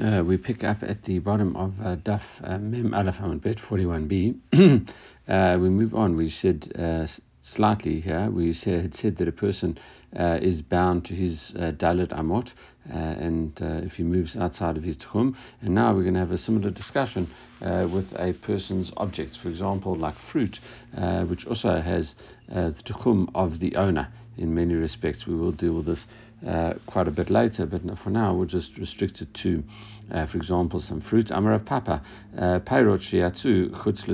Uh, we pick up at the bottom of uh, uh, Mem Aleph Amud Bet 41b. uh, we move on. We said uh, slightly here. We said, had said that a person uh, is bound to his uh, Dalet Amot, uh, and if he moves outside of his Tchum. And now we're going to have a similar discussion with a person's objects, for example, like fruit, which also has the Tchum of the owner in many respects. We will deal with this uh, quite a bit later, but for now we'll just restrict it to, uh, for example, some fruit. Amar of Papa, uh, Pairot sheyatzu Chutz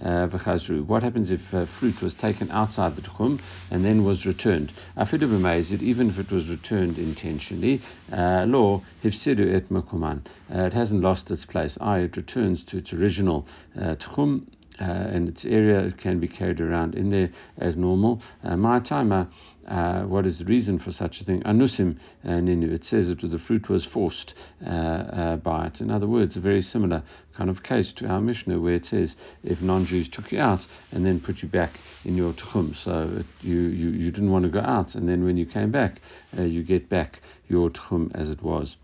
uh, V'chazru. What happens if uh, fruit was taken outside the Tchum and then was returned? Afilu b'meizid, even if it was returned intentionally, law hifsidu et makuman. It hasn't lost its place. I, it returns to its original Tchum. Uh, and its area can be carried around in there as normal. Uh, my timer uh, what is the reason for such a thing? Anusim uh, ninu. It says that the fruit was forced uh, uh, by it. In other words, a very similar kind of case to our Mishnah, where it says if non-Jews took you out and then put you back in your tchum, so it, you, you you didn't want to go out, and then when you came back, you get back your tchum as it was.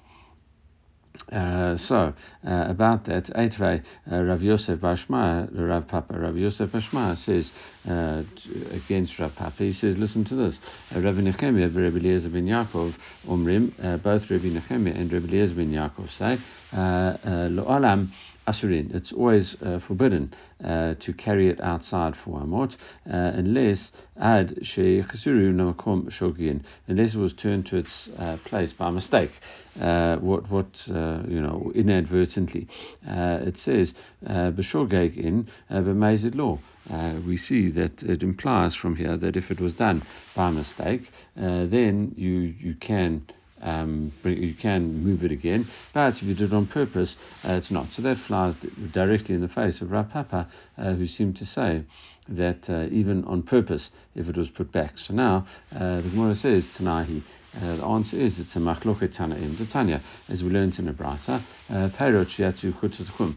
Uh, so uh, about that, Eitvei uh, Rav Yosef Bashma, Rav Papa, Rav Yosef Bashma says uh, against Rav Papa, he says, listen to this, uh, Rabbi Nechemia, Rabbi Eliezer ben Yaakov, Umrim, uh, both Rabbi Nechemia and Rabbi Eliezer ben Yaakov say, Lo'alam asurin. It's always uh, forbidden uh, to carry it outside for amot uh, unless ad sheychesuru namakom shogin, unless it was turned to its uh, place by mistake. Uh, what what you know inadvertently. it says b'shogeg in b'mezid law. Uh, we see that it implies from here that if it was done by mistake, uh, then you you can um, you can move it again. But if you did it on purpose, uh, it's not. So that flies directly in the face of Rav Papa, uh, who seemed to say that uh, even on purpose, if it was put back. So now uh, the Gemara says Tanahi. Uh, the answer is it's a machloket tanaim. The Tanya, as we learned in the Brata, uh, perot shiatu chututchum,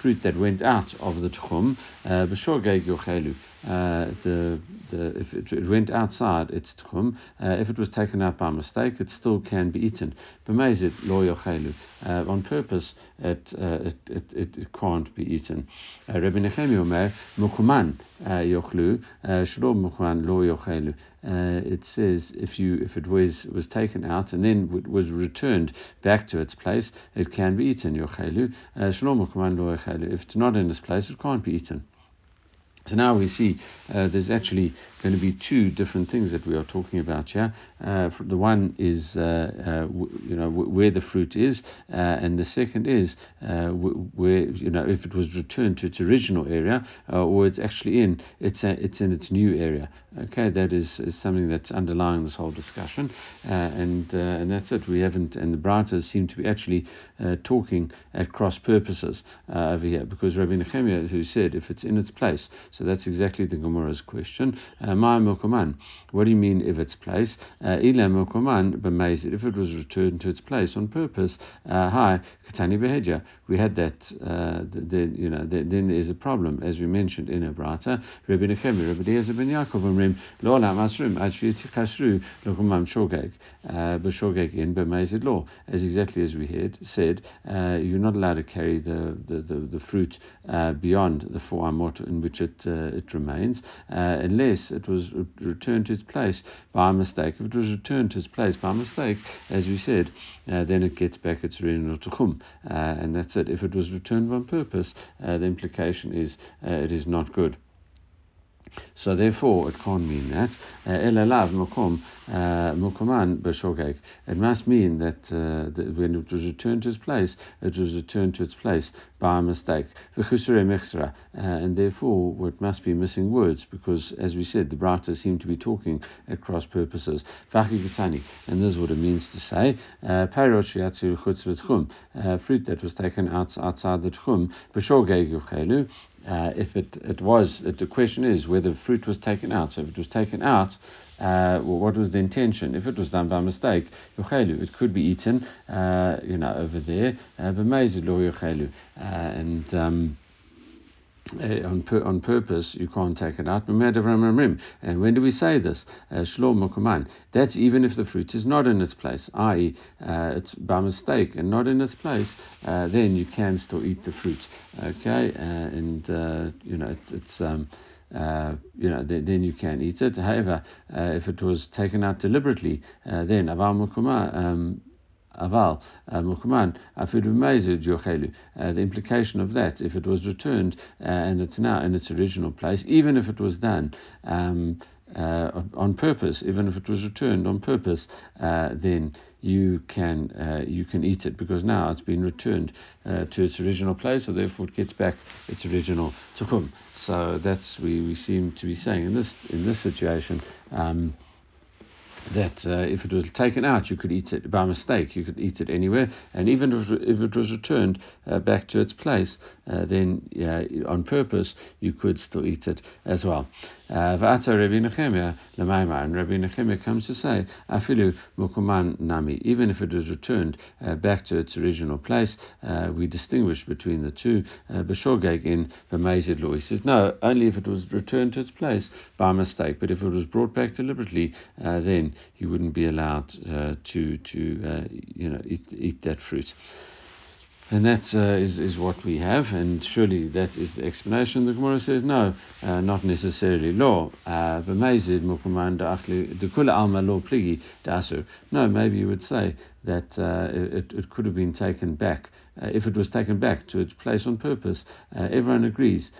fruit that went out of the tchum, b'shogeg yochelu. The the if it, it went outside its tchum, if it was taken out by mistake, it still can be eaten. B'mezit lo yochelu. On purpose, it, it, it, it, can't be eaten. Rabbi Nechemi Omer mukuman Uh, yochlu uh, shlo mukuman lo yochelu. Uh, it says if you if it was was taken out and then was returned back to its place, it can be eaten. Yochelu. If it's not in its place, it can't be eaten. So now we see uh, there's actually going to be two different things that we are talking about here. Uh, the one is uh, uh w- you know w- where the fruit is, uh, and the second is uh, w- where you know if it was returned to its original area or it's actually in it's a, it's in its new area. Okay, that is, is something that's underlying this whole discussion, and and that's it. We haven't and the Bratas seem to be actually talking at cross purposes over here because Rabbi Nehemiah who said if it's in its place. So that's exactly the Gemara's question. Uh, what do you mean if its place? Uh, if it was returned to its place on purpose. Uh, hi, Katani. We had that, uh, then, you know, then there's a problem, as we mentioned in Abrata. Rabbi Nechemi, Rabbi Eliezer ben Yaakov, Omrim, Lo Lam Asrim, Achri Tichashru, Lokumam Shogeg, B'Shogeg in B'Mezid Law. As exactly as we had said, uh, you're not allowed to carry the, the, the, the fruit uh, beyond the four amot in which it, uh, it remains, unless it was returned to its place by mistake. If it was returned to its place by mistake, as we said, uh, then it gets back its original tchum, uh, and that's it. If it was returned on purpose, uh, the implication is uh, it is not good. So therefore, it can't mean that. Uh, Elalav mokom uh, b'shogeg. It must mean that, uh, that when it was returned to its place, it was returned to its place by mistake. Uh, and therefore, it must be missing words because, as we said, the Brata seem to be talking at cross purposes. And this is what it means to say uh, fruit that was taken out outside the tchum, uh, if it, it was, it, the question is whether fruit was taken out. So if it was taken out, uh, what was the intention? If it was done by mistake, it could be eaten, uh, you know, over there, uh, uh and um, uh, on, pur- on purpose, you can't take it out. And when do we say this? Uh, That's even if the fruit is not in its place, i.e., uh, it's by mistake and not in its place, uh, then you can still eat the fruit. Okay, and you know it's, it's um, uh, you know, then, then, you can eat it. However, uh, if it was taken out deliberately, uh, then aval mukuma, um, aval uh, mukman yochelu. Uh, the implication of that, if it was returned uh, and it's now in its original place, even if it was done. Um, uh, on purpose, even if it was returned on purpose, uh, then you can uh, you can eat it because now it's been returned to its original place, so therefore it gets back its original tchum. So that's we, we seem to be saying in this in this situation. Um, that uh, if it was taken out, you could eat it by mistake. You could eat it anywhere, and even if, if it was returned uh, back to its place, uh, then on purpose, you could still eat it as well. Uh, V'ata Rabbi Nechemia l'maimar, and Rabbi Nechemia comes to say, afilu mukuman nami, even if it was returned uh, back to its original place, uh, we distinguish between the two. B'shogeg in b'mezid law, he says, no, only if it was returned to its place by mistake, but if it was brought back deliberately, then you wouldn't be allowed to to you know eat, eat that fruit. And that uh, is is, what we have, and surely that is the explanation. The Gemara says, no, uh, not necessarily law. Uh, no, maybe you would say that uh, it, it could have been taken back. Uh, if it was taken back to its place on purpose, uh, everyone agrees,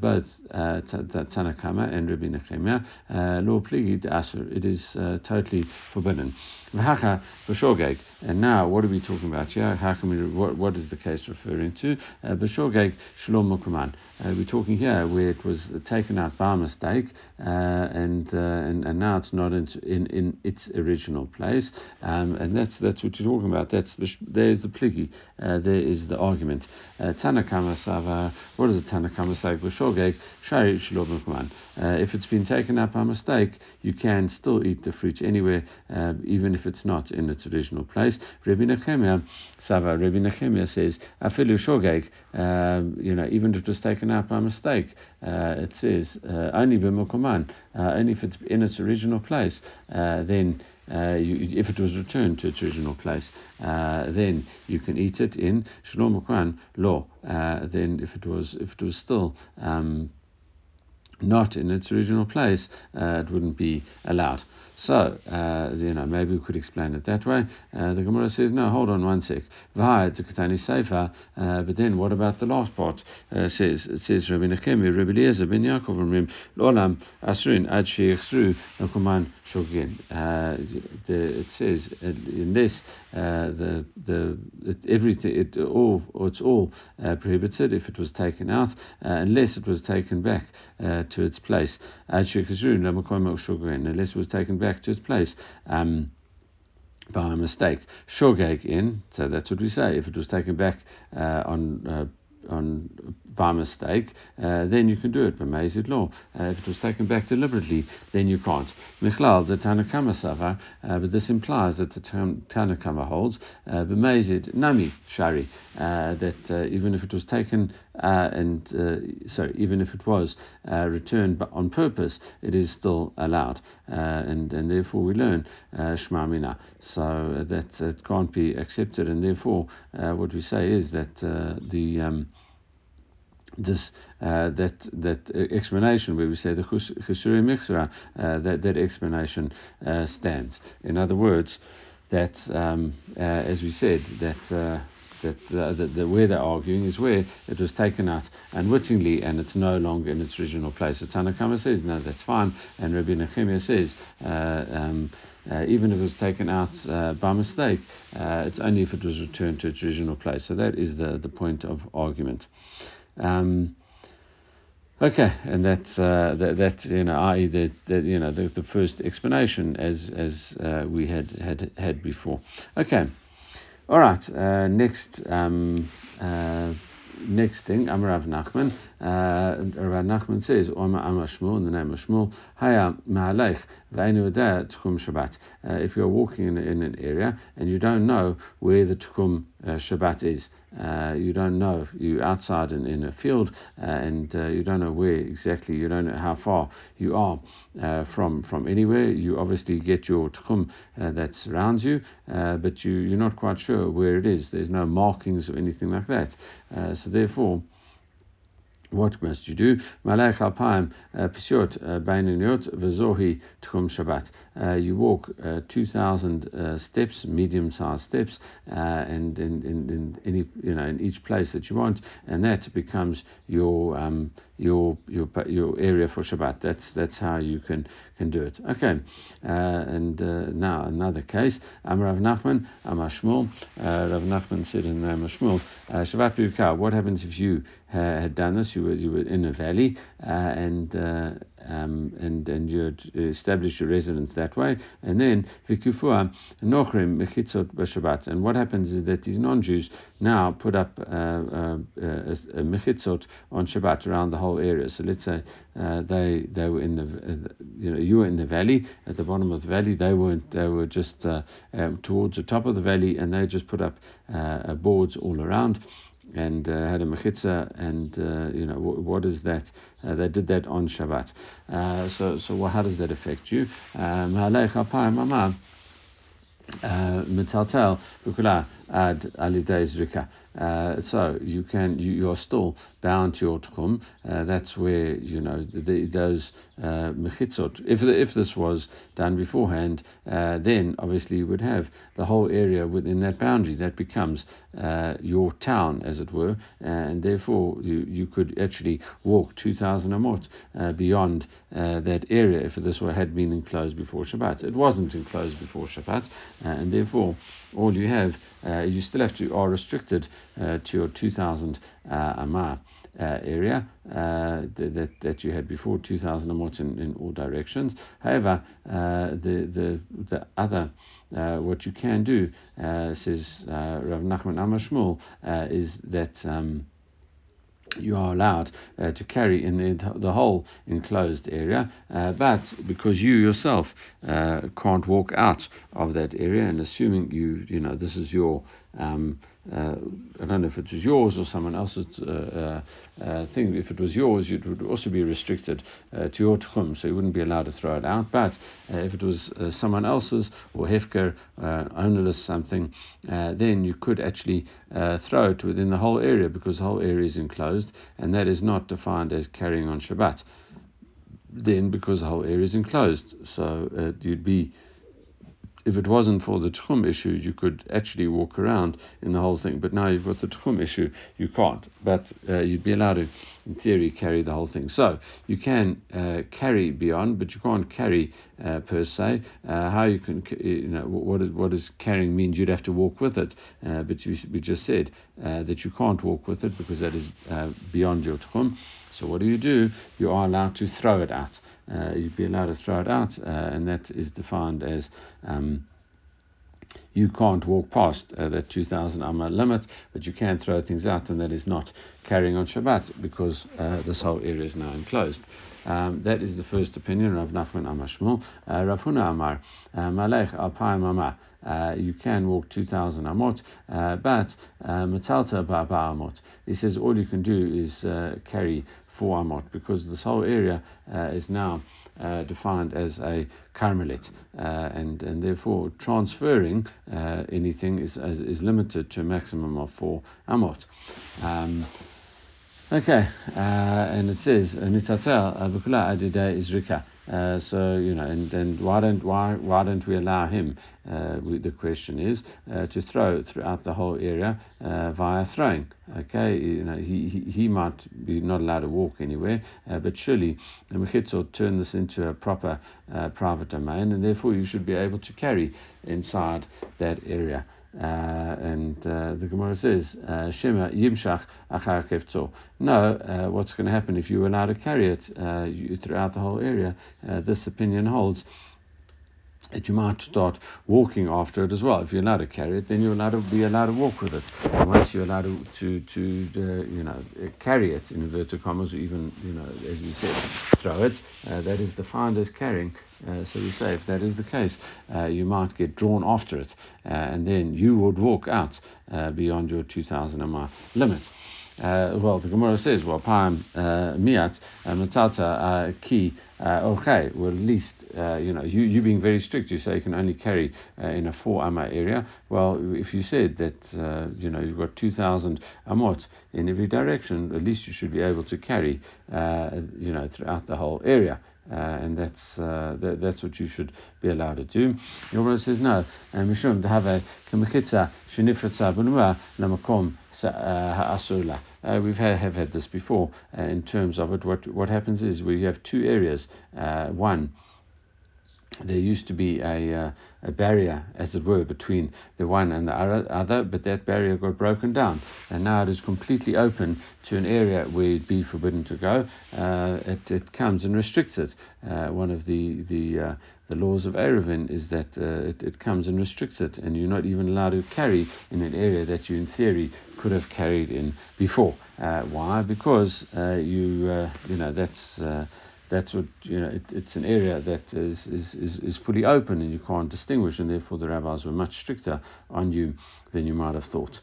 both Tanna Kamma and Rabbi Nechemia, law pligi asur. It is totally forbidden. And now, what are we talking about here? How can we? What, what is the case referring to? B'shogeg shalom mukuman. We're talking here where it was taken out by mistake, uh, and, uh, and and now it's not in in, in its original place, um, and that's that's what you're talking about. That's there's the pligi. Uh, there is the argument. Uh, Tanna Kamma sava. What does the Tanna Kamma say? B'shogeg shari shalom. If it's been taken up by mistake, you can still eat the fruit anywhere, uh, even if it's not in its original place. Rabbi Nechemia, Sava, Rabbi Nechemia says, Afilu shogeg, um, you know, even if it was taken out by mistake, uh, it says, uh, only b'mukoman, uh, only if it's in its original place, uh, then uh, you, if it was returned to its original place, uh, then you can eat it in shalom law. Uh, then if it was if it was still um, not in its original place, uh, it wouldn't be allowed. So, uh, you know, maybe we could explain it that way. Uh, the Gemara says, no, hold on one sec. Sefer. Uh, but then what about the last part? Uh, says, it says, Rabbi Nechemi, Rabbi Eliezer ben Yaakov, Rim, Lolam, Asrin, Ad Shogin. Uh, it says, unless uh, the, the, it, everything, it all, it's all prohibited if it was taken out, unless it was taken back to its place. Unless it was taken back to its place. Um, by mistake. Shogeg in, so that's what we say. If it was taken back uh, on uh, on by mistake, uh, then you can do it. B'mezid law. Uh, if it was taken back deliberately, then you can't. Michlal the Tanna Kamma savar, uh, but this implies that the Tanna Kamma holds uh, b'mezid nami shari uh, that uh, even if it was taken uh, and so, even if it was returned on purpose, it is still allowed, and and therefore we learn shma mina. So that it can't be accepted, and therefore what we say is that the um, this uh, that that explanation where we say the chusuri mixra uh, that that explanation uh, stands. In other words, that um, uh, as we said that. Uh, that uh, the, the, where they're arguing is where it was taken out unwittingly and it's no longer in its original place. So Tanna Kamma says, no, that's fine. And Rabbi Nechemia says, um, uh, even if it was taken out uh, by mistake, uh, it's only if it was returned to its original place. So that is the, the point of argument. Um, okay, and that's uh, that, that you know, i.e. that, that you know the, the first explanation as as uh, we had had had before. Okay, all right. Uh, next um, uh, next thing, Amar Rav Nachman, uh, Rav Nachman says, Oma Amar Shmuel, in the name of Shmuel, Haya Ma'alech, Ve'enu Tchum Shabbat. Uh, if you're walking in, in, an area and you don't know where the Tchum uh, Shabbat is, uh, you don't know, you're outside in, in a field uh, and uh, you don't know where exactly, you don't know how far you are uh, from from anywhere. You obviously get your tchum that surrounds you, but you, you're not quite sure where it is. There's no markings or anything like that. so therefore, what must you do? Malach alpaim uh, pisiot uh, beinuniot v'zohi tchum Shabbat. Uh, you walk uh, 2,000 steps, medium-sized steps, and in, in, in, any you know in each place that you want, and that becomes your um, your your your area for Shabbat. That's that's how you can can do it. Okay, and now another case. I'm Rav Nachman, I'm Shmuel. Rav Nachman said in Am Shmuel, Shabbat What happens if you had done this? You were you were in a valley and um, and and you established your residence that way. And then vikufua nochrim mechitzot b'Shabbat. And what happens is that these non-Jews now put up uh, uh, a, mechitzot on Shabbat around the whole area. So let's say uh, they they were in the uh, you know you were in the valley at the bottom of the valley. They weren't. They were just uh, towards the top of the valley, and they just put up uh, boards all around and uh, had a mechitza, and uh, you know w- what is that? Uh, they did that on Shabbat. Uh, so, so well, how does that affect you? Um, uh, ad zrika. Uh, so you can you, you are still bound to your tchum. Uh, that's where you know the, those uh, mechitzot. If if this was done beforehand, uh, then obviously you would have the whole area within that boundary. That becomes uh, your town, as it were, and therefore you, you could actually walk two thousand amot uh, beyond uh, that area if this were had been enclosed before Shabbat. It wasn't enclosed before Shabbat, and therefore all you have, uh, you still have to are restricted uh, to your 2,000 uh, amah. Uh, area uh, that that you had before 2000 amot in, in all directions. However, uh, the the the other what you can do says Rav Nachman Amashmul is that. Um, you are allowed uh, to carry in the, the whole enclosed area, uh, but because you yourself uh, can't walk out of that area, and assuming you you know this is your um, uh, I don't know if it was yours or someone else's uh, uh, uh thing. If it was yours, it would also be restricted uh, to your tchum, so you wouldn't be allowed to throw it out. But uh, if it was someone else's or hefker, ownerless something, then you could actually throw it within the whole area because the whole area is enclosed, and that is not defined as carrying on Shabbat. Then, because the whole area is enclosed, so you'd be if it wasn't for the tchum issue, you could actually walk around in the whole thing. But now you've got the tchum issue, you can't. But uh, you'd be allowed to, in theory, carry the whole thing. So you can uh, carry beyond, but you can't carry uh, per se. Uh, how you can, you know, what is, what is carrying means you'd have to walk with it. Uh, but you, we just said uh, that you can't walk with it because that is beyond your tchum. So what do you do? You are allowed to throw it at. You'd be allowed to throw it out, uh, and that is defined as um, you can't walk past uh, that 2000 amma limit, but you can throw things out, and that is not carrying on Shabbat because uh, this whole area is now enclosed. Um, that is the first opinion, Rav Nachman Amar Shmuel. Uh, Rav Huna Amar, uh, Malech Alpayim. Uh, you can walk 2,000 amot, uh, but metalta ba'ba amot. He says all you can do is uh, carry four amot because this whole area uh, is now uh, defined as a carmelit, uh, and and therefore transferring anything is, is, is limited to a maximum of four amot. Um, Okay, uh, and it says mitzatel b'kula adida is rika. Uh, so you know, and, then why don't why why don't we allow him? Uh, we, the question is uh, to throw throughout the whole area uh, via throwing. Okay, you know, he, he, he might be not allowed to walk anywhere, uh, but surely the mechitzot turn this into a proper uh, private domain, and therefore you should be able to carry inside that area. Uh, and uh, the Gemara says, uh, Shema Yimshach Achar Chefetzo. No, what's going to happen if you allow to carry it throughout the whole area? This opinion holds that you might start walking after it as well. If you're allowed to carry it, then you're allowed to be allowed to walk with it. And once you're allowed to, to, to uh, you know, carry it in inverted commas, or even, you know, as we said, throw it, uh, that is defined as carrying. Uh, so we say if that is the case, uh, you might get drawn after it, uh, and then you would walk out uh, beyond your 2,000 mile limit. Uh, well, the Gemara says, well, Pam Miat Matata Ki uh, okay, well, at least, uh, you know, you, you being very strict, you say you can only carry uh, in a four amma area. Well, if you said that, uh, you know, you've got 2,000 amot in every direction, at least you should be able to carry, uh, you know, throughout the whole area. Uh, and that's uh, that, that's what you should be allowed to do. Yoruba says no. and Mishum to have a kemachitza shenifratza bunua lamakom ha'asula. Uh, we've had, have had this before uh, in terms of it. What what happens is we have two areas. Uh, one there used to be a, uh, a barrier, as it were, between the one and the other, but that barrier got broken down, and now it is completely open to an area where it'd be forbidden to go. Uh, it, it comes and restricts it. Uh, one of the the uh, the laws of Eruvin is that uh, it, it comes and restricts it, and you're not even allowed to carry in an area that you, in theory, could have carried in before. Uh, why? Because you you know that's that's what you know. It, it's an area that is, is, is, is fully open and you can't distinguish, and therefore the rabbis were much stricter on you than you might have thought.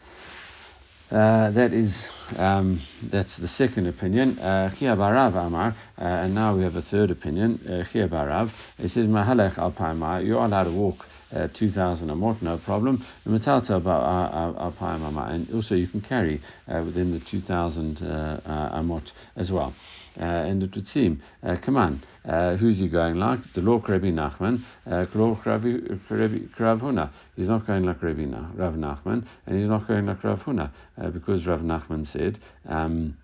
Uh, that is um, that's the second opinion. Uh, Chia Amar, uh, and now we have a third opinion. Uh, Chia Barav. It says Al You're allowed to walk. Uh, 2000 amot, no problem. And also you can carry uh, within the 2000 uh, uh, amot as well. Uh, and it would seem, uh, come on, who's he going like? The law Rabbi Nachman, Rav Huna. He's not going like Rabbi Rav Nachman, and he's not going like Rav Huna, because Rav Nachman said, um,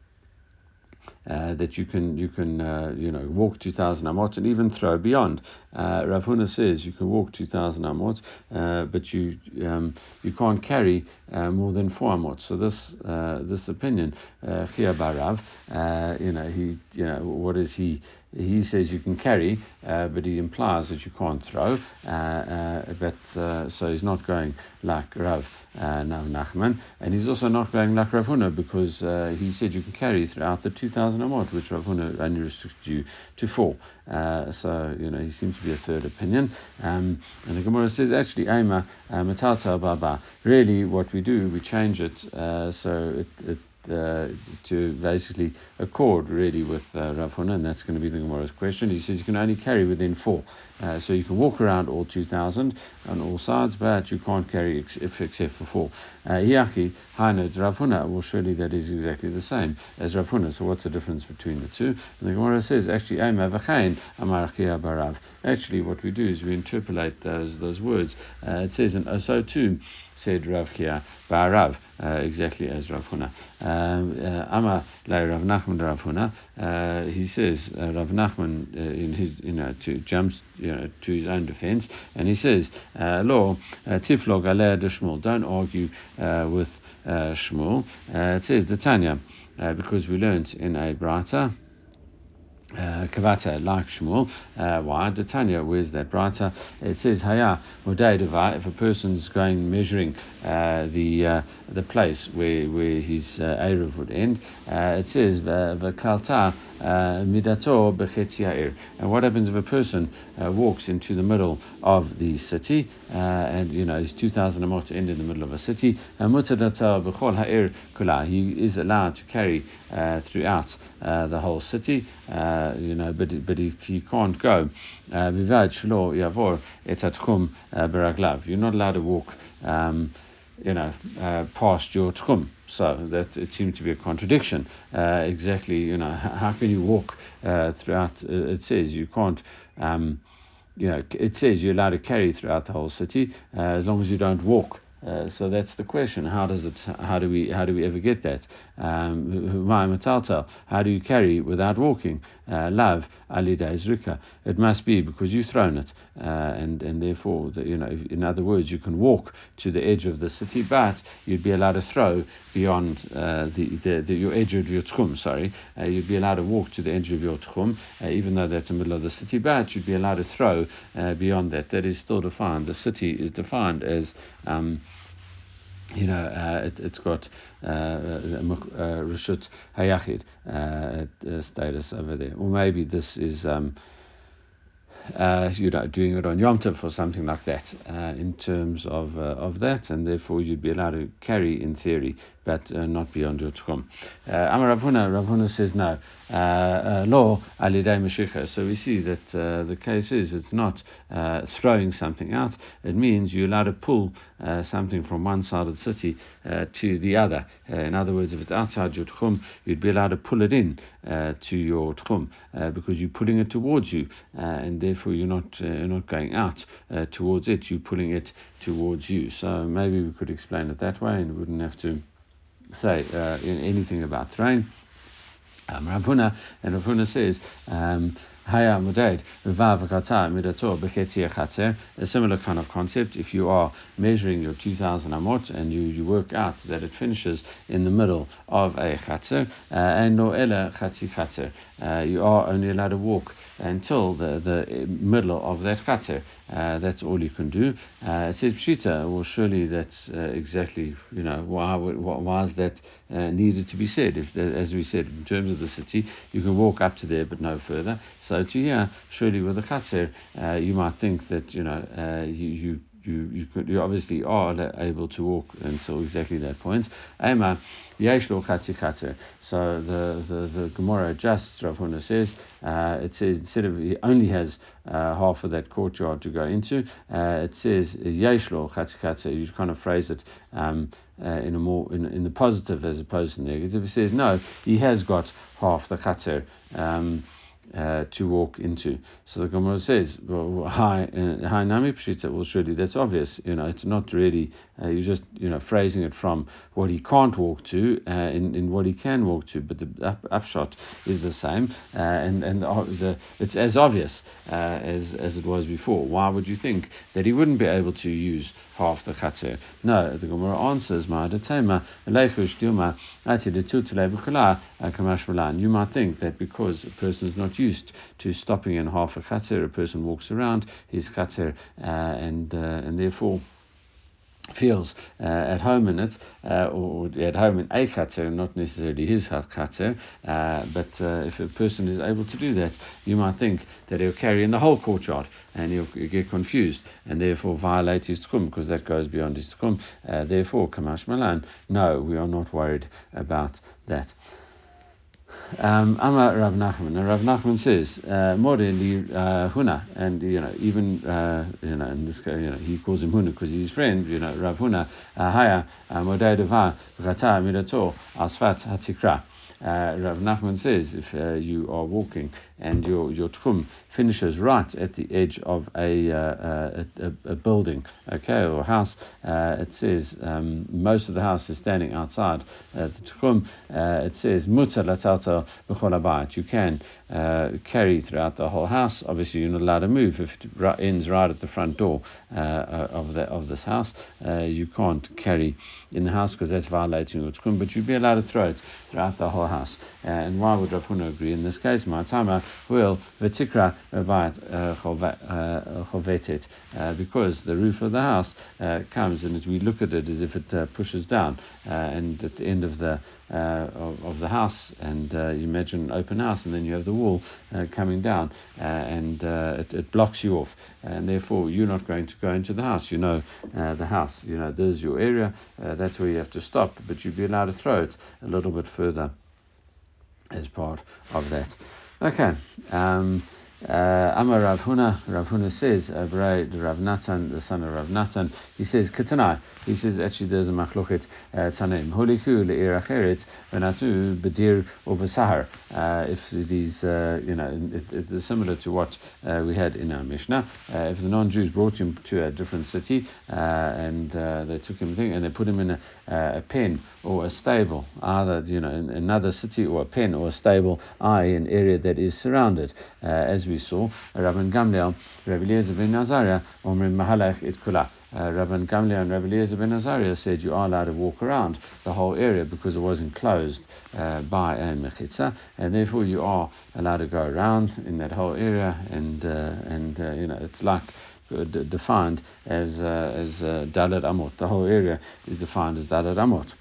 uh, that you can you can uh, you know walk 2,000 amot and even throw beyond. Uh, Rav Huna says you can walk 2,000 amot, uh, but you um, you can't carry uh, more than four amot. So this this opinion, Chia Barav, you know he you know what is he he says you can carry, but he implies that you can't throw. But so he's not going like Rav uh, Nachman, and he's also not going like Rav Huna because he said you can carry throughout the 2,000 which Rav to only restrict you to four. so you know he seems to be a third opinion. Um, and the Gemara says actually Ema Matata Baba. Really, what we do, we change it so it, it uh, to basically accord really with uh, Rav Huna, and that's going to be the Gemara's question. He says you can only carry within four, uh, so you can walk around all 2,000 on all sides, but you can't carry ex- except for four. Uh, Hainad, Rav Huna, well, surely that is exactly the same as Rav Huna, so what's the difference between the two? And the Gemara says, actually, Barav. Actually, what we do is we interpolate those, those words. Uh, it says, and so too said Rav Kia Barav, uh, exactly as Rav Huna. Um, uh, Ama Lai Rav Nachman Rav Huna, uh, he says, uh, Rav Nachman, uh, in his, you know, to, jumps you know, to his own defense, and he says, Lo, Tiflog Aleh de don't argue with Shmuel. it says, the Tanya, because we learned in a Brata, uh, Kavata like Shmuel. Uh, why? The Tanya, where's that writer? It says Haya Modai if a person's going measuring uh, the uh, the place where where his uh, Erev would end. Uh, it says V'kalta uh, Midato B'chetziair. And what happens if a person uh, walks into the middle of the city and you know it's 2,000 amot to end in the middle of a city? Mutadata B'chol Ha'ir Kula. He is allowed to carry throughout the whole city. You know, but but he, can't go. Vivad Shlo Yavor Etatchum Beraglav. You're not allowed to walk. Um, you know, uh, past your tchum. So that it seemed to be a contradiction. Uh, exactly, you know, how can you walk uh, throughout? Uh, it says you can't. Um, you know, it says you're allowed to carry throughout the whole city uh, as long as you don't walk Uh, so that's the question. How does it? How do we? How do we ever get that? Um, how do you carry without walking? Uh, love alida izrika. It must be because you've thrown it, uh, and and therefore, the, you know, in other words, you can walk to the edge of the city, but you'd be allowed to throw beyond uh, the, the, the, your edge of your tchum. Sorry, uh, you'd be allowed to walk to the edge of your tchum, uh, even though that's the middle of the city, but you'd be allowed to throw beyond that. That is still defined. The city is defined as um, you know, uh, it, has got uh, uh, Rishut Hayachid uh, status over there. Or maybe this is, um, uh, you know, doing it on Yom Tov or something like that uh, in terms of, of that, and therefore you'd be allowed to carry, in theory, but uh, not beyond your tchum. Uh, Amar Rav Huna, Ravuna says no. Uh, uh, law alidei mashicha. So we see that uh, the case is it's not uh, throwing something out. It means you're allowed to pull uh, something from one side of the city to the other. in other words, if it's outside your tchum, you'd be allowed to pull it in to your tchum because you're pulling it towards you, and therefore you're not you're not going out towards it. You're pulling it towards you. So maybe we could explain it that way, and we wouldn't have to say uh, anything about throwing. Um, Rav and Rav Huna says, um, a similar kind of concept. If you are measuring your 2000 amot and you, you work out that it finishes in the middle of a chatzer, uh, and no ela chatzi chatzer, uh, you are only allowed to walk until the, the middle of that chatzer. Uh, that's all you can do. Uh, it says Pshita, well, surely that's uh, exactly, you know, why, why is that uh, needed to be said? If, as we said, in terms of the city, you can walk up to there but no further. So to here, surely with the Chatzir, uh, you might think that, you know, uh, you, you you you, could, you obviously are able to walk until exactly that point. Ema yeshlo chatzi So the, the, the Gemara just Rav Huna says uh, it says instead of he only has uh, half of that courtyard to go into, uh, it says yeshlo chatzi You kind of phrase it. Um, uh, in a more in, in the positive as opposed to negative. He says no, he has got half the chater. Um, uh, to walk into. So the Gemara says, well, hi, uh, hi nami pshita. Well, surely that's obvious. You know, it's not really. Uh, you're just you know phrasing it from what he can't walk to uh, in, in what he can walk to. But the up, upshot is the same, uh, and and the, the, it's as obvious uh, as as it was before. Why would you think that he wouldn't be able to use half the chatzir? No, the Gemara answers, Ma'adatema leichush You might think that because a person is not used to stopping in half a chatzir. A person walks around his chatzir uh, and, uh, and therefore feels uh, at home in it, uh, or at home in a chater, not necessarily his chater, uh, but uh, if a person is able to do that, you might think that he'll carry in the whole courtyard and he'll get confused and therefore violate his tchum because that goes beyond his. Uh, therefore, kamash malan, no, we are not worried about that. Um, Amar Rav Nachman. And Rav Nachman says, uh, More li uh, Huna, and you know, even uh, you know, in this guy, you know, he calls him Huna because he's his friend. You know, Rav Huna, uh, Haya, Modai Deva, Gata Mirato, Asfat Hatikra uh, Rav Nachman says if uh, you are walking and your your tchum finishes right at the edge of a, uh, a, a, building, okay, or house, uh, it says um, most of the house is standing outside uh, the tchum. Uh, it says mutar latalta b'chol You can carry throughout the whole house. Obviously, you're not allowed to move if it ends right at the front door of the of this house. you can't carry in the house because that's violating your tchum, but you'd be allowed to throw it throughout the whole Uh, and why would Rav Huna agree in this case? Ma'atama will v'tikra abayit uh, chovetit uh, because the roof of the house comes and we look at it as if it pushes down and at the end of the uh, of, of, the house, and uh, you imagine an open house, and then you have the wall uh, coming down, and it, it, blocks you off, and therefore you're not going to go into the house. You know the house. You know there's your area. that's where you have to stop, but you'd be allowed to throw it a little bit further as part of that. Okay. Um, Uh, Amar Rav Huna, Rav Huna says, uh, Rav Natan, the son of Rav Natan, he says, Katanai, he says, actually there's a machloket uh, tanim. Holiku le'ir acheret, venatu over sahar. Uh, if these, uh, you know, it, it's similar to what uh, we had in our Mishnah. Uh, if the non-Jews brought him to a different city and they took him and they put him in a, a pen or a stable, either, you know, in another city or a pen or a stable, i.e. an area that is surrounded, as we saw, Rabban Gamliel, Rabbi Eliezer ben Azariah, Omrim Mahalach it kula. Uh, Rabban Gamliel and Rabbi Eliezer ben Azariah said you are allowed to walk around the whole area because it was enclosed uh, by a mechitza, and therefore you are allowed to go around in that whole area, and uh, and uh, you know it's like uh, defined as uh, as uh, Amot. The whole area is defined as Dalet Amot.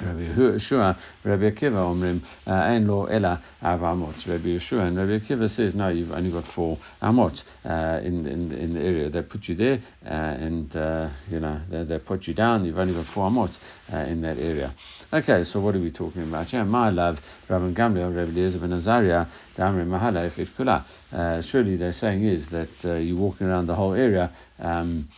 Rabbi Yeshua, Rabbi Akiva Omrim, Ein Lo Ela Av Amot. Rabbi Yeshua and Rabbi Akiva says, no, you've only got four Amot uh, in, in, in the area. They put you there uh, and, uh, you know, they, they put you down. You've only got four Amot uh, in that area. Okay, so what are we talking about here? My love, Rabbi Gamliel, Rabbi Eliezer ben Azariah, Damri Mahala Kula. Uh, surely they're saying is that uh, you're walking around the whole area. Um,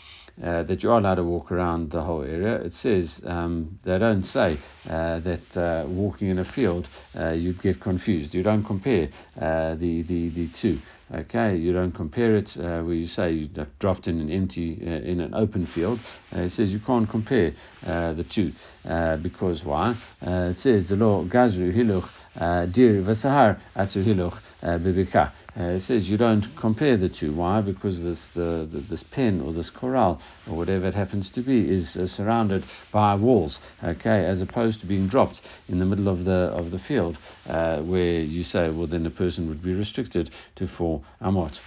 uh, that you are allowed to walk around the whole area. It says um, they don't say uh, that uh, walking in a field uh, you'd get confused. You don't compare uh, the, the the two. Okay, you don't compare it where you say you dropped in an empty in an open field. it says you can't compare the two because why? it says the law gazru hiluch dir v'sahar atu hiluch bibika. Uh, it says you don't compare the two. Why? Because this the, the, this pen or this corral or whatever it happens to be is uh, surrounded by walls. Okay, as opposed to being dropped in the middle of the of the field, uh, where you say, well, then the person would be restricted to four amot.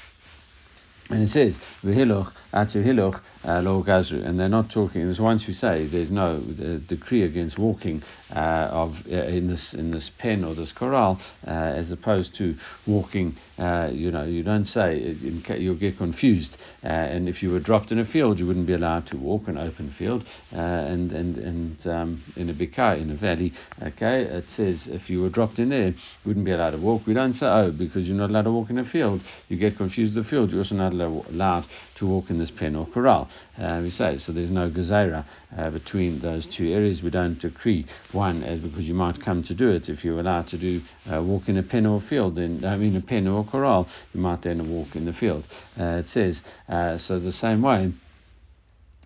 And it says, V'hiloch atu hiloch uh, lo gazru. And they're not talking, there's once you say there's no uh, decree against walking uh, of uh, in this in this pen or this corral, uh, as opposed to walking, uh, you know, you don't say, you'll get confused. and if you were dropped in a field, you wouldn't be allowed to walk an open field. and and, and um, in a bikah, in a valley, okay, it says if you were dropped in there, you wouldn't be allowed to walk. We don't say, oh, because you're not allowed to walk in a field, you get confused with the field, you're also not allowed to walk in this pen or corral. Uh, we say so. There's no gezerah uh, between those two areas. We don't decree one as because you might come to do it. If you're allowed to do uh, walk in a pen or a field, then I mean a pen or a corral, you might then walk in the field. Uh, it says uh, so. The same way.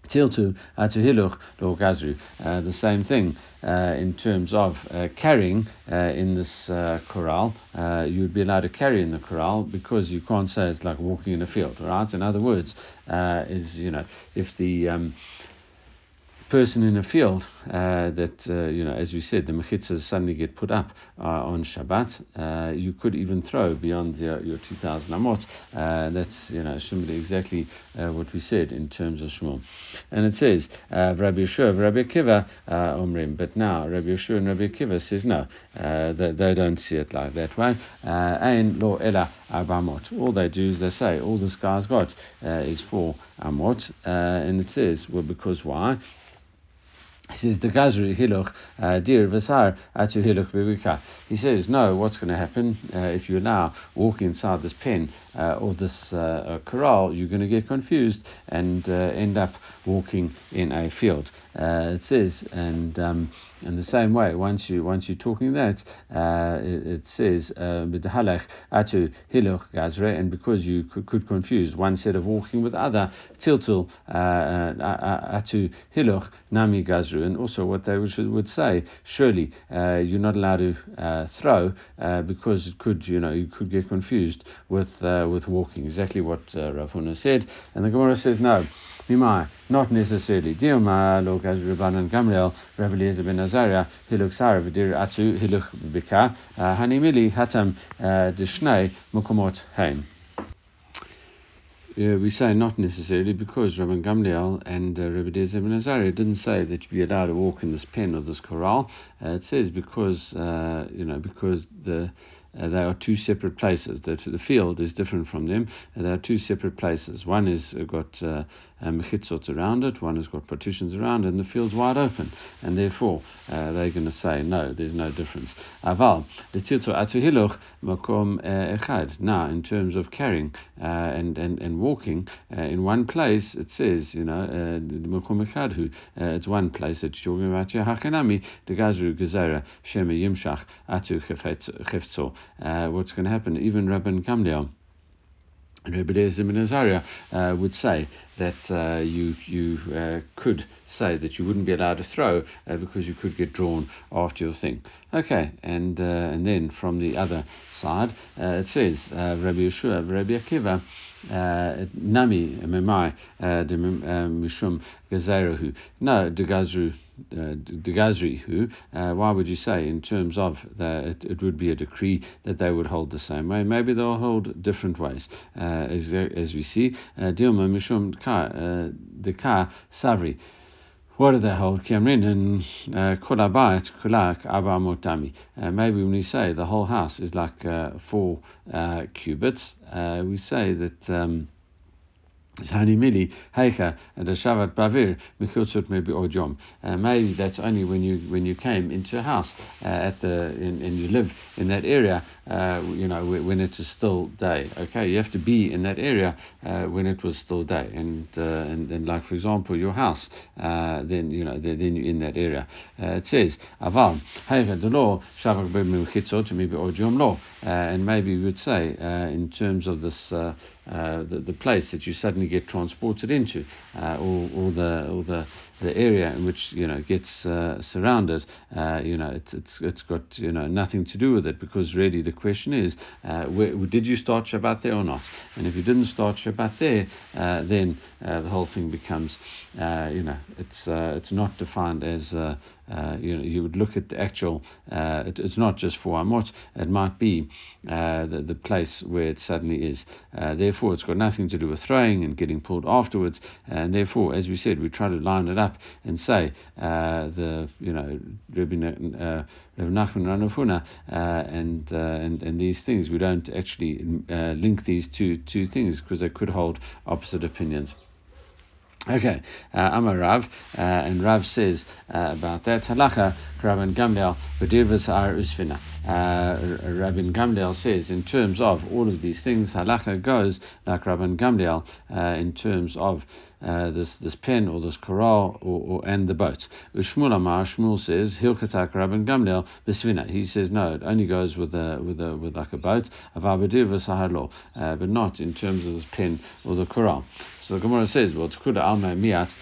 Tiltu hiluch lo gazru. Uh, the same thing uh, in terms of uh, carrying uh, in this uh, corral. Uh, you'd be allowed to carry in the corral because you can't say it's like walking in a field, right? In other words, is you know if the um, person in a field uh, that, uh, you know, as we said, the mechitzas suddenly get put up uh, on Shabbat, uh, you could even throw beyond your, your 2,000 amot. Uh, that's, you know, simply exactly uh, what we said in terms of Shmuel. And it says, Rabbi Yeshua, Rabbi Akiva, Omrim. But now, Rabbi Yeshua and Rabbi Akiva says, no, they, they, don't see it like that way. Ain lo ela abamot. All they do is they say, all this guy's got is four amot. and it says, well, because why? He says, the Gazri Hiloch, uh, Dir Vasar, Atu Bibika. He says, no, what's going to happen uh, if you now walk inside this pen uh, or this uh, corral, you're going to get confused and uh, end up walking in a field. Uh, it says, and um, in the same way, once you once you're talking that, uh, it, it, says b'dahalach atu hiloch gazre, and because you could, could, confuse one set of walking with other, tiltul atu hiloch nami gazru, and also what they would, would say, surely you're not allowed to throw because it could you know you could get confused with with walking. Exactly what uh, Rav Huna said, and the Gemara says no. Mimai, not necessarily. Dioma log as Rabbanan Gamliel, Rabbi Eliezer ben Azariah, hiluk sar v'dir atu hiluk bika, uh, hanimili hatam uh, dishnei mukomot haim. Yeah, we say not necessarily because Rabban Gamliel and uh, Rabbi Eliezer ben Azariah didn't say that you'd be allowed to walk in this pen or this corral. Uh, it says because uh, you know because the uh, they are two separate places. The, the field is different from them. Uh, they are two separate places. One is uh, got uh, mechitzot around it, one has got partitions around, it, and the field's wide open, and therefore uh, they're going to say no, there's no difference. Aval makom echad. Now, in terms of carrying uh, and, and and walking uh, in one place, it says you know makom echad it's one place. It's talking about Hakanami the Gazru Gezera Shema Yimshach Atu Chefetzo. What's going to happen? Even Rabban Gamliel. Rabbi Eliezer uh, would say that uh, you you uh, could say that you wouldn't be allowed to throw uh, because you could get drawn after your thing. Okay, and uh, and then from the other side uh, it says Rabbi Yeshua, Rabbi Akiva. Nami memai de mishum gazerahu. No, de gazru uh, who, uh, why would you say, in terms of the, it, it, would be a decree that they would hold the same way? Maybe they'll hold different ways, uh, as, as we see. Uh, Dilma Mishum Deka Savri. What do they hold? Kamrin and Kulabayat Kulak Abba Motami. Maybe when we say the whole house is like uh, four uh, cubits, we say that. Um, Mili Heicha and the Shavat Bavir Michutzut maybe Ojom. Uh, maybe that's only when you when you came into a house uh, at the in, and you live in that area. Uh, you know when it is still day. Okay, you have to be in that area uh, when it was still day. And uh, and then like for example your house, uh, then you know then, then you're in that area. it says Aval Heicha the law Shavat Bavir Michutzut maybe Ojom law. And maybe we would say in terms of this the, the place that you suddenly get transported into, uh, or, or the or the the area in which you know gets uh, surrounded, uh, you know, it's it's it's got you know nothing to do with it because really the question is, uh, where, did you start Shabbat there or not? And if you didn't start Shabbat there, uh, then uh, the whole thing becomes, you know, it's it's not defined as. Uh, you know, you would look at the actual. Uh, it, it's not just for Amot. It might be uh, the the place where it suddenly is. therefore, it's got nothing to do with throwing and getting pulled afterwards. And therefore, as we said, we try to line it up and say uh, the you know Rabbi uh, Nachman Ranafuna uh, and uh, and and these things we don't actually uh, link these two two things because they could hold opposite opinions. Okay, uh, Amar Rav, uh, and Rav says uh, about that halacha Rabban Gamliel v'dirvas ar usfina. Uh, Rabban Gamliel says in terms of all of these things, halacha goes like Rabban Gamliel uh, in terms of uh, this this pen or this corral or, or and the boat. Shmuel Amar Shmuel says Hilkatak Rabban Gamliel b'svina. He says no, it only goes with a with a with like a boat. Avabadir uh, but not in terms of this pen or the corral. So the Gemara says, well, Tkuda Alma Miat,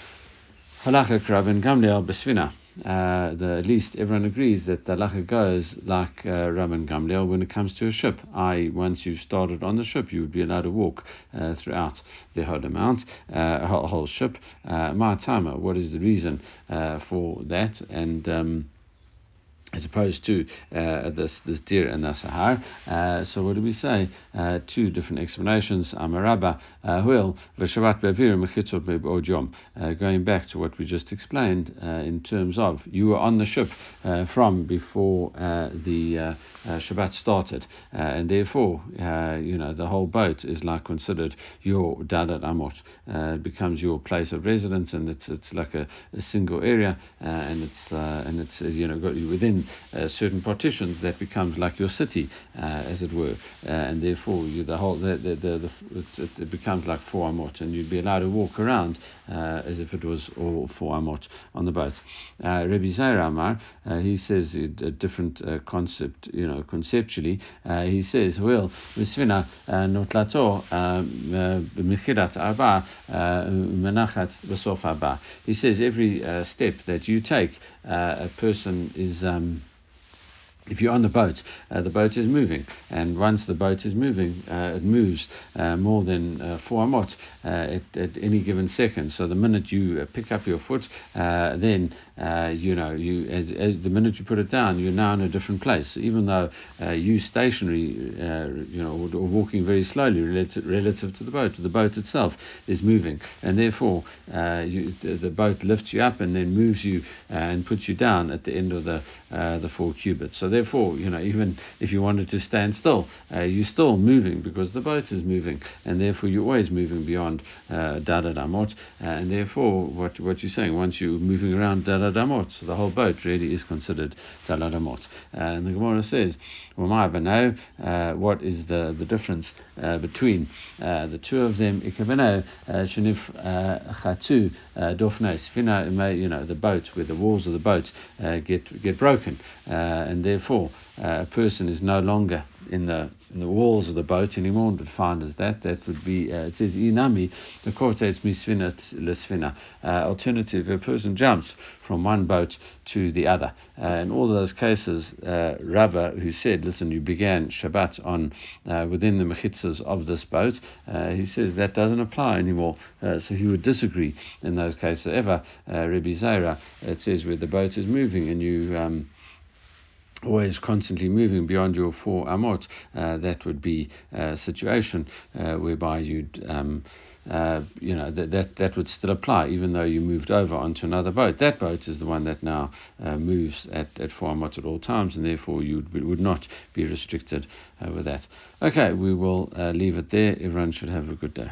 Halacha Rabban Gamliel Besvina. Uh, the, at least everyone agrees that the halacha goes like uh, Rabban Gamliel when it comes to a ship. I once you've started on the ship, you would be allowed to walk uh, throughout the whole amount, uh, whole, ship. Uh, timer, what is the reason uh, for that? And um, as opposed to uh, this this deer and the sahar. Uh, so what do we say? Uh, two different explanations. Amaraba huil v'shavat bevir mechitzot ojom. Going back to what we just explained uh, in terms of you were on the ship uh, from before uh, the Shabbat started, and therefore you know the whole boat is like considered your dalet amot. becomes your place of residence, and it's it's like a, a single area, and it's and it's you know got you within uh, certain partitions, that becomes like your city, uh, as it were, uh, and therefore you, the whole the, the, the, the it, it, becomes like four amot, and you'd be allowed to walk around uh, as if it was all four amot on the boat. Uh, Rabbi Zaira Amar, uh, he says a different concept, you know, conceptually. he says, well, misvina notlato mechirat arba menachat besof arba. He says every step that you take, a person is. Um, if you're on the boat, uh, the boat is moving, and once the boat is moving, uh, it moves uh, more than uh, four amot uh, at, at, any given second. So the minute you uh, pick up your foot, then you know you as, as, the minute you put it down, you're now in a different place. Even though you stationary, you know, or, or, walking very slowly relative, relative to the boat, the boat itself is moving, and therefore you, the, the, boat lifts you up and then moves you and puts you down at the end of the the four cubits. So therefore, you know, even if you wanted to stand still, uh, you're still moving because the boat is moving, and therefore you're always moving beyond uh, dalet amot, uh, and therefore what what you're saying once you're moving around dalet amot, so the whole boat really is considered dalet amot. Uh, and the Gemara says, well, uh, what is the the difference uh, between the two of them? Ikaveno shenif you know, the boat where the walls of the boat get get broken, and therefore a person is no longer in the in the walls of the boat anymore, defined as that. That would be, uh, it says, inami, the court says, misvina lesvina. Uh, alternative, a person jumps from one boat to the other. Uh, in all those cases, uh, Rava, who said, listen, you began Shabbat on uh, within the mechitzas of this boat, uh, he says that doesn't apply anymore. Uh, so he would disagree in those cases. Ever, Rabbi Zaira, it says where the boat is moving and you. Um, always constantly moving beyond your four amot, uh, that would be a situation uh, whereby you'd. Um, uh, you know that, that that would still apply even though you moved over onto another boat. That boat is the one that now uh, moves at, at four amot at all times, and therefore you would, would not be restricted uh, with that. Okay, we will uh, leave it there. Everyone should have a good day.